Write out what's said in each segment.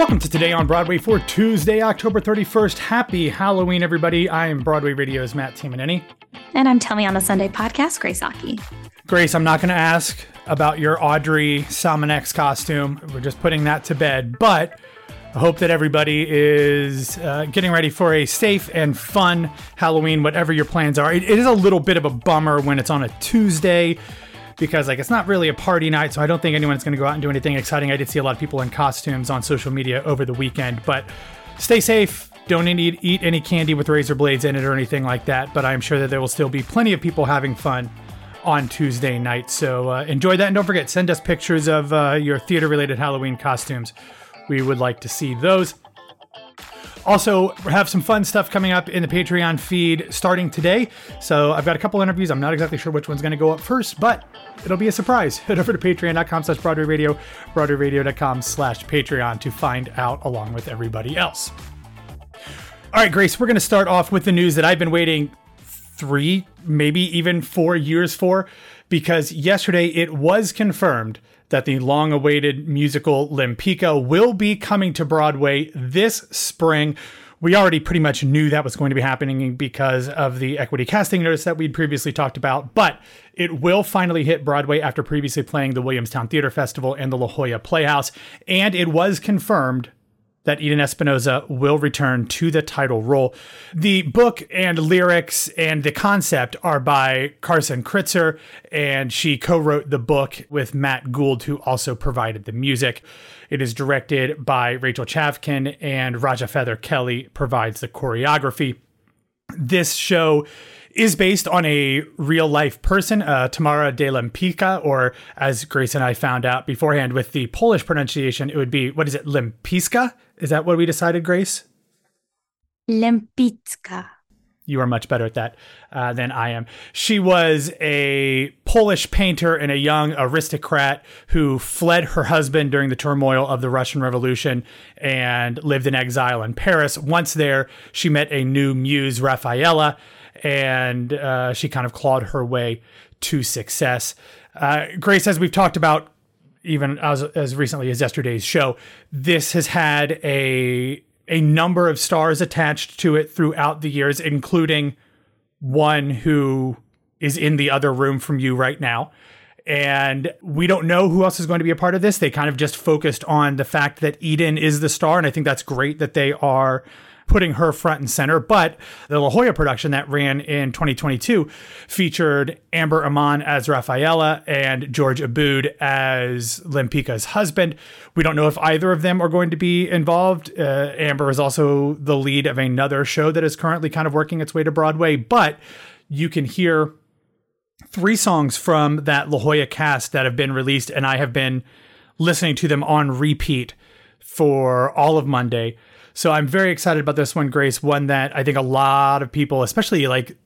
Welcome to Today on Broadway for Tuesday, October 31st. Happy Halloween, everybody. I am Broadway Radio's Matt Tamanini. And I'm Tell Me on the Sunday podcast, Grace Aki. Grace, I'm not going to ask about your Audrey Salmonex costume. We're just putting that to bed. But I hope that everybody is uh, getting ready for a safe and fun Halloween, whatever your plans are. it, it is a little bit of a bummer when it's on a Tuesday because like it's not really a party night, so I don't think anyone's going to go out and do anything exciting. I did see a lot of people in costumes on social media over the weekend, but stay safe. Don't eat, eat any candy with razor blades in it or anything like that. But I'm sure that there will still be plenty of people having fun on Tuesday night. So uh, enjoy that, and don't forget send us pictures of uh, your theater-related Halloween costumes. We would like to see those. Also, have some fun stuff coming up in the Patreon feed starting today. So I've got a couple interviews. I'm not exactly sure which one's going to go up first, but it'll be a surprise. Head over to patreon.com slash Broadway Radio, broadwayradio.com slash Patreon to find out along with everybody else. All right, Grace, we're going to start off with the news that I've been waiting three, maybe even four years for, because yesterday it was confirmed that the long awaited musical Lempicka will be coming to Broadway this spring. We already pretty much knew that was going to be happening because of the equity casting notice that we'd previously talked about, but it will finally hit Broadway after previously playing the Williamstown Theater Festival and the La Jolla Playhouse. And it was confirmed that Eden Espinosa will return to the title role. The book and lyrics and the concept are by Carson Kreitzer, and she co wrote the book with Matt Gould, who also provided the music. It is directed by Rachel Chavkin, and Raja Feather Kelly provides the choreography. This show is based on a real life person, uh, Tamara de Lempicka, or as Grace and I found out beforehand with the Polish pronunciation, it would be, what is it, Lempiska? Is that what we decided, Grace? Lempicka. You are much better at that uh, than I am. She was a Polish painter and a young aristocrat who fled her husband during the turmoil of the Russian Revolution and lived in exile in Paris. Once there, she met a new muse, Rafaela, and uh, she kind of clawed her way to success. Uh, Grace, as we've talked about even as as recently as yesterday's show, this has had a a number of stars attached to it throughout the years, including one who is in the other room from you right now. And we don't know who else is going to be a part of this. They kind of just focused on the fact that Eden is the star. And I think that's great that they are putting her front and center. But the La Jolla production that ran in 2022 featured Amber Iman as Rafaela and George Abud as Lempicka's husband. We don't know if either of them are going to be involved. Uh, Amber is also the lead of another show that is currently kind of working its way to Broadway, but you can hear three songs from that La Jolla cast that have been released, and I have been listening to them on repeat for all of Monday. So I'm very excited about this one, Grace. One that I think a lot of people, especially like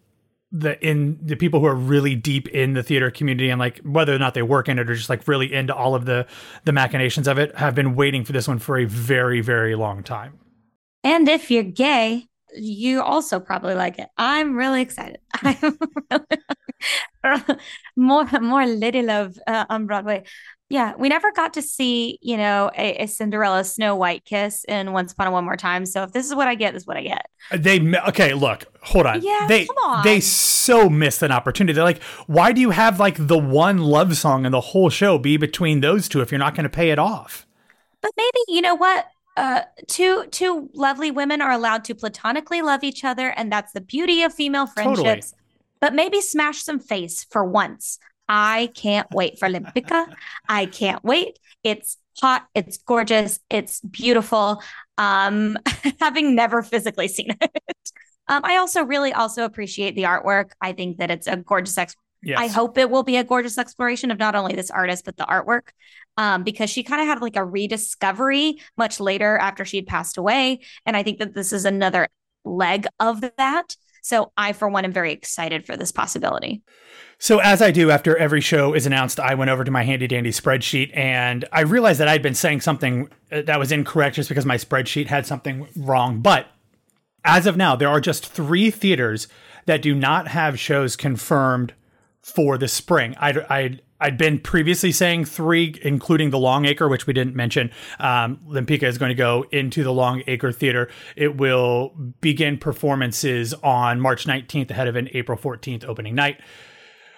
the in the people who are really deep in the theater community and like whether or not they work in it or just like really into all of the the machinations of it, have been waiting for this one for a very very long time. And if you're gay, you also probably like it. I'm really excited. I'm really, more more lady love uh, on Broadway. Yeah, we never got to see, you know, a, a, Cinderella Snow White kiss in Once Upon a One More Time. So if this is what I get, this is what I get. Uh, they okay, look, hold on. Yeah, they come on. they so missed an opportunity. They're like, why do you have like the one love song in the whole show be between those two if you're not going to pay it off? But maybe you know what? Uh, two two lovely women are allowed to platonically love each other, and that's the beauty of female friendships. Totally. But maybe smash some face for once. I can't wait for Lempicka. I can't wait. It's hot, it's gorgeous, it's beautiful. Um, having never physically seen it. Um, I also really also appreciate the artwork. I think that it's a gorgeous ex- yes. I hope it will be a gorgeous exploration of not only this artist but the artwork. Um, because she kind of had like a rediscovery much later after she had passed away. And I think that this is another leg of that. So I, for one, am very excited for this possibility. So, as I do after every show is announced, I went over to my handy dandy spreadsheet and I realized that I'd been saying something uh, that was incorrect just because my spreadsheet had something wrong. But as of now, there are just three theaters that do not have shows confirmed for the spring. I, I, I'd been previously saying three, including the Longacre, which we didn't mention. Um, Lempicka is going to go into the Longacre Theater. It will begin performances on March 19th ahead of an April 14th opening night.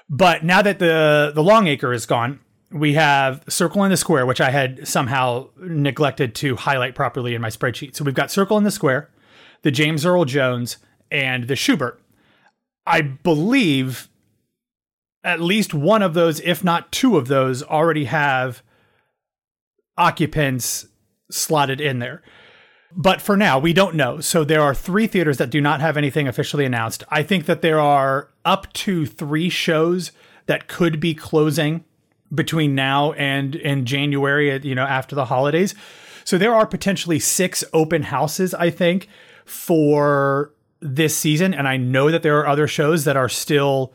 But now that the the Longacre is gone, we have Circle in the Square, which I had somehow neglected to highlight properly in my spreadsheet. So we've got Circle in the Square, the James Earl Jones, and the Shubert. I believe at least one of those, if not two of those, already have occupants slotted in there. But for now, we don't know. So there are three theaters that do not have anything officially announced. I think that there are up to three shows that could be closing between now and in January, you know, after the holidays. So there are potentially six open houses, I think, for this season. And I know that there are other shows that are still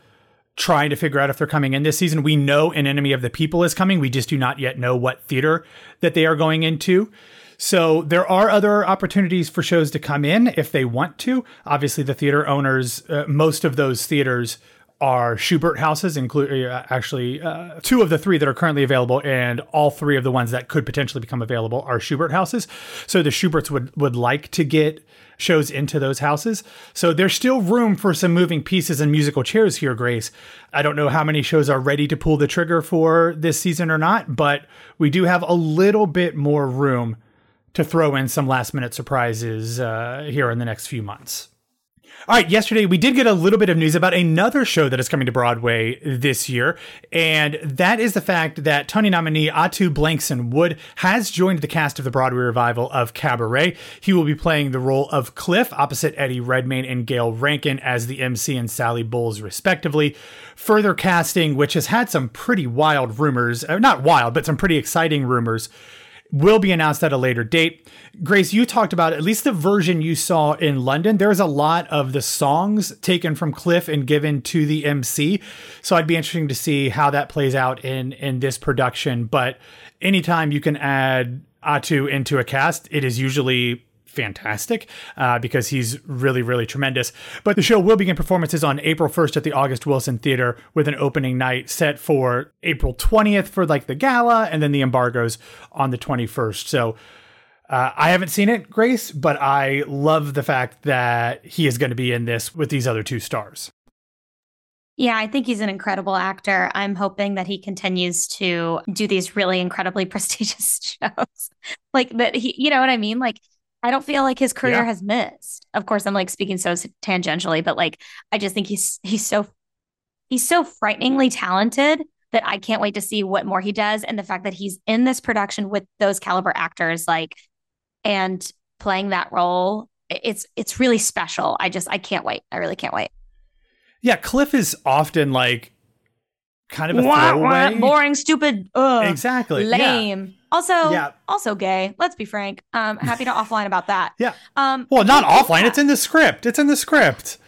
trying to figure out if they're coming in this season. We know An Enemy of the People is coming. We just do not yet know what theater that they are going into. So there are other opportunities for shows to come in if they want to. Obviously, the theater owners, uh, most of those theaters are Shubert houses, include uh, actually uh, two of the three that are currently available, and all three of the ones that could potentially become available are Shubert houses. So the Shuberts would would like to get shows into those houses. So there's still room for some moving pieces and musical chairs here, Grace. I don't know how many shows are ready to pull the trigger for this season or not, but we do have a little bit more room to throw in some last minute surprises uh, here in the next few months. All right, yesterday we did get a little bit of news about another show that is coming to Broadway this year, and that is the fact that Tony nominee Ato Blankson Wood has joined the cast of the Broadway revival of Cabaret. He will be playing the role of Cliff opposite Eddie Redmayne and Gayle Rankin as the MC and Sally Bowles, respectively. Further casting, which has had some pretty wild rumors, uh, not wild, but some pretty exciting rumors will be announced at a later date. Grace, you talked about at least the version you saw in London. There's a lot of the songs taken from Cliff and given to the MC. So I'd be interesting to see how that plays out in in this production. But anytime you can add Ato into a cast, it is usually fantastic uh, because he's really, really tremendous. But the show will begin performances on April 1st at the August Wilson Theater with an opening night set for April 20th for like the gala and then the embargoes on the 21st. So uh, I haven't seen it, Grace, but I love the fact that he is going to be in this with these other two stars. Yeah, I think he's an incredible actor. I'm hoping that he continues to do these really incredibly prestigious shows. like that he, you know what I mean? Like I don't feel like his career yeah. has missed. Of course, I'm like speaking so tangentially, but like I just think he's he's so he's so frighteningly talented that I can't wait to see what more he does. And the fact that he's in this production with those caliber actors, like and playing that role, it's it's really special. I just I can't wait. I really can't wait. Yeah, Cliff is often like kind of a wah. Wah, boring, stupid, ugh, exactly, lame. Yeah. Also, yeah. also gay. Let's be frank. Um, happy to offline about that. Yeah. Um, well, not offline. It's in the script. It's in the script.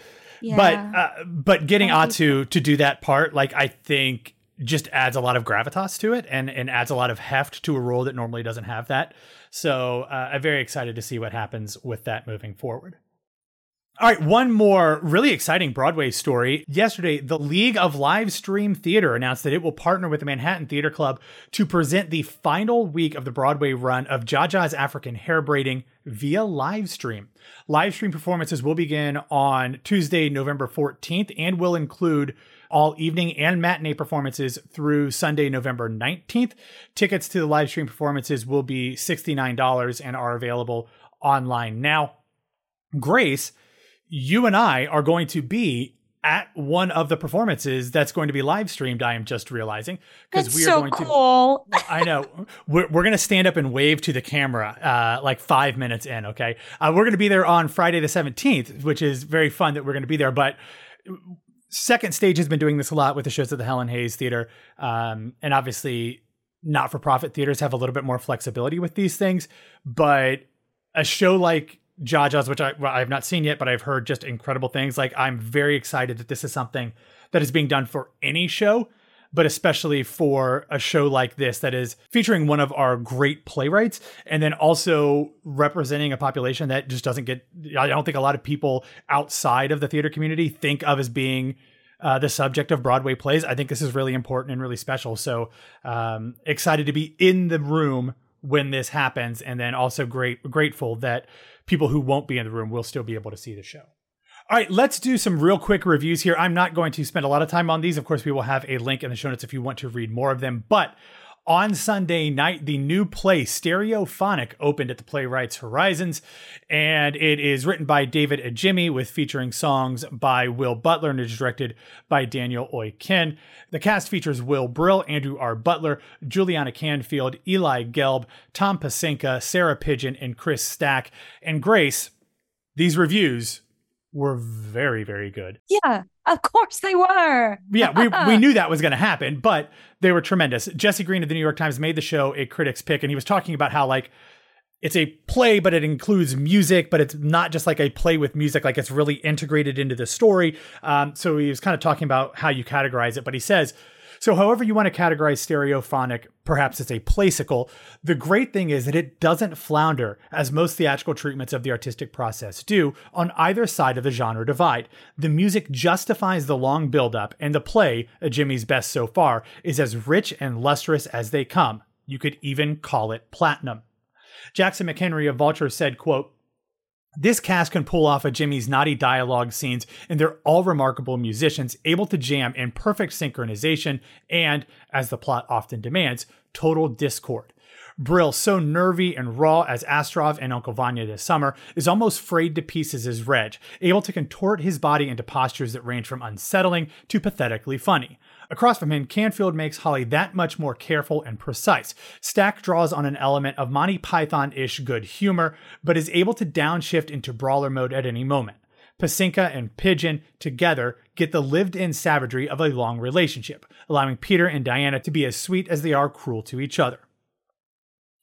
Yeah. But uh, but getting Ato to do that part, like I think, just adds a lot of gravitas to it, and and adds a lot of heft to a role that normally doesn't have that. So uh, I'm very excited to see what happens with that moving forward. All right, one more really exciting Broadway story. Yesterday, the League of Live Stream Theater announced that it will partner with the Manhattan Theater Club to present the final week of the Broadway run of Jaja's African Hair Braiding via live stream. Live stream performances will begin on Tuesday, November 14th, and will include all evening and matinee performances through Sunday, November 19th. Tickets to the live stream performances will be $69 and are available online now. Grace, you and I are going to be at one of the performances that's going to be live streamed. I am just realizing because we are so going cool. to. I know we're we're going to stand up and wave to the camera uh, like five minutes in. Okay, uh, we're going to be there on Friday the seventeenth, which is very fun that we're going to be there. But second stage has been doing this a lot with the shows at the Helen Hayes Theater, um, and obviously not for profit theaters have a little bit more flexibility with these things, but a show like Jaja's, which I, well, I have not seen yet, but I've heard just incredible things. Like I'm very excited that this is something that is being done for any show, but especially for a show like this that is featuring one of our great playwrights and then also representing a population that just doesn't get, I don't think a lot of people outside of the theater community think of as being uh, the subject of Broadway plays. I think this is really important and really special. So um, excited to be in the room when this happens, and then also great grateful that people who won't be in the room will still be able to see the show. All right, let's do some real quick reviews here. I'm not going to spend a lot of time on these. Of course, we will have a link in the show notes if you want to read more of them. But on Sunday night, the new play Stereophonic opened at the Playwrights Horizons, and it is written by David Adjmi with featuring songs by Will Butler and is directed by Daniel Aukin. The cast features Will Brill, Andrew R. Butler, Juliana Canfield, Eli Gelb, Tom Pecinka, Sarah Pidgeon, and Chris Stack. And Grace, these reviews were very, very good. Yeah, of course they were. yeah, we, we knew that was going to happen, but they were tremendous. Jesse Green of the New York Times made the show a critic's pick, and he was talking about how, like, it's a play, but it includes music, but it's not just like a play with music, like it's really integrated into the story. Um, so he was kind of talking about how you categorize it, but he says, so, however you want to categorize stereophonic, perhaps it's a playsical. The great thing is that it doesn't flounder, as most theatrical treatments of the artistic process do, on either side of the genre divide. The music justifies the long buildup, and the play, Adjmi's best so far, is as rich and lustrous as they come. You could even call it platinum. Jackson McHenry of Vulture said, quote, this cast can pull off Adjmi's naughty dialogue scenes, and they're all remarkable musicians, able to jam in perfect synchronization and, as the plot often demands, total discord. Brill, so nervy and raw as Astrov and Uncle Vanya this summer, is almost frayed to pieces as Reg, able to contort his body into postures that range from unsettling to pathetically funny. Across from him, Canfield makes Holly that much more careful and precise. Stack draws on an element of Monty Python ish good humor, but is able to downshift into brawler mode at any moment. Pecinka and Pidgeon together get the lived in savagery of a long relationship, allowing Peter and Diana to be as sweet as they are cruel to each other.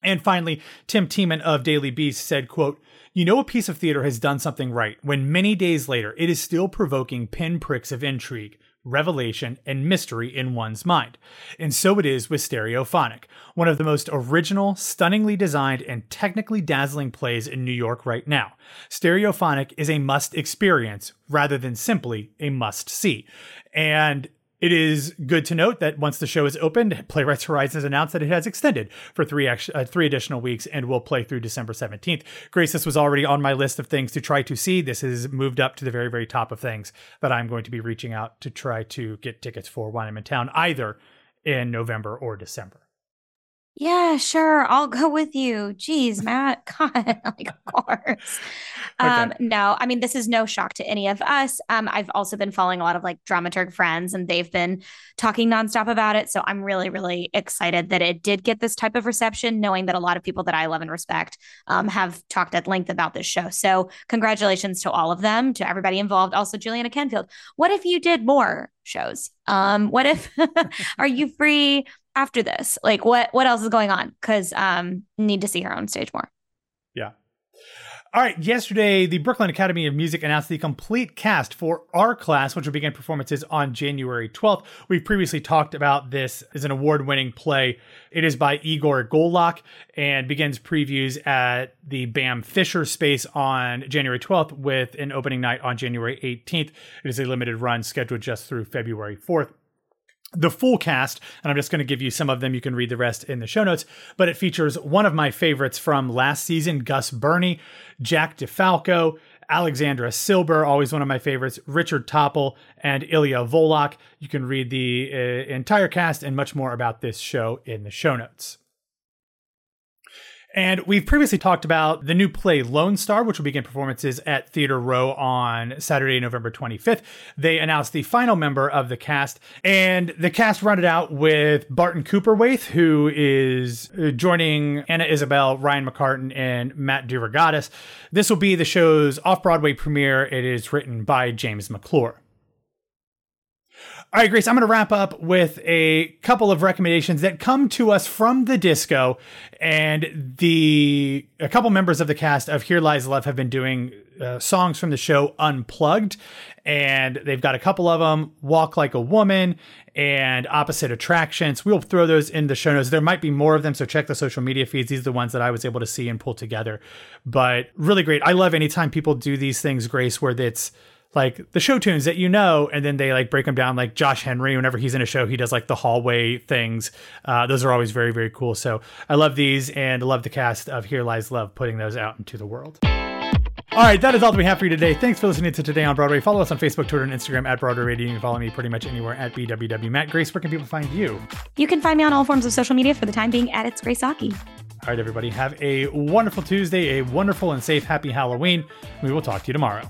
And finally, Tim Teeman of Daily Beast said, quote, You know a piece of theater has done something right when many days later it is still provoking pinpricks of intrigue, revelation, and mystery in one's mind. And so it is with Stereophonic, one of the most original, stunningly designed, and technically dazzling plays in New York right now. Stereophonic is a must experience rather than simply a must see. And it is good to note that once the show is opened, Playwrights Horizons announced that it has extended for three uh, three additional weeks and will play through December 17th. Grace, this was already on my list of things to try to see. This has moved up to the very, very top of things that I'm going to be reaching out to try to get tickets for when I'm in town, either in November or December. Yeah, sure. I'll go with you. Geez, Matt. God, like, of course. Um, no, I mean, this is no shock to any of us. Um, I've also been following a lot of like dramaturg friends and they've been talking nonstop about it. So I'm really, really excited that it did get this type of reception, knowing that a lot of people that I love and respect um, have talked at length about this show. So congratulations to all of them, to everybody involved. Also, Juliana Canfield. What if you did more shows? Um, what if are you free after this? Like what what else is going on? Because um need to see her on stage more. Yeah. All right, yesterday, the Brooklyn Academy of Music announced the complete cast for our class, which will begin performances on January 12th. We've previously talked about this as an award winning play. It is by Igor Golyak and begins previews at the BAM Fisher space on January 12th with an opening night on January 18th. It is a limited run scheduled just through February 4th the full cast, and I'm just going to give you some of them. You can read the rest in the show notes. But it features one of my favorites from last season, Gus Birney, Jack DeFalco, Alexandra Silber, always one of my favorites, Richard Topol, and Ilya Volok. You can read the uh, entire cast and much more about this show in the show notes. And we've previously talked about the new play Lone Star, which will begin performances at Theater Row on Saturday, November 25th. They announced the final member of the cast, and the cast rounded out with Barton Cowperthwaite, who is uh, joining Anna Isabel, Ryan McCartan, and Matt DeRogatis. This will be the show's off Broadway premiere. It is written by James McClure. All right, Grace, I'm going to wrap up with a couple of recommendations that come to us from the disco. And the a couple members of the cast of Here Lies Love have been doing uh, songs from the show unplugged. And they've got a couple of them Walk Like a Woman and Opposite Attractions. We'll throw those in the show notes. There might be more of them, so check the social media feeds. These are the ones that I was able to see and pull together. But really great. I love anytime people do these things, Grace, where it's like the show tunes that you know, and then they like break them down. Like Josh Henry, whenever he's in a show, he does like the hallway things. Uh, those are always very very cool. So I love these and I love the cast of Here Lies Love putting those out into the world. All right, that is all that we have for you today. Thanks for listening to Today on Broadway. Follow us on Facebook, Twitter, and Instagram at Broadway Radio. You can follow me pretty much anywhere at BWW Matt. Grace, where can people find you? You can find me on all forms of social media for the time being at It's Grace Aki. All right, everybody, have a wonderful Tuesday, a wonderful and safe, happy Halloween. We will talk to you tomorrow.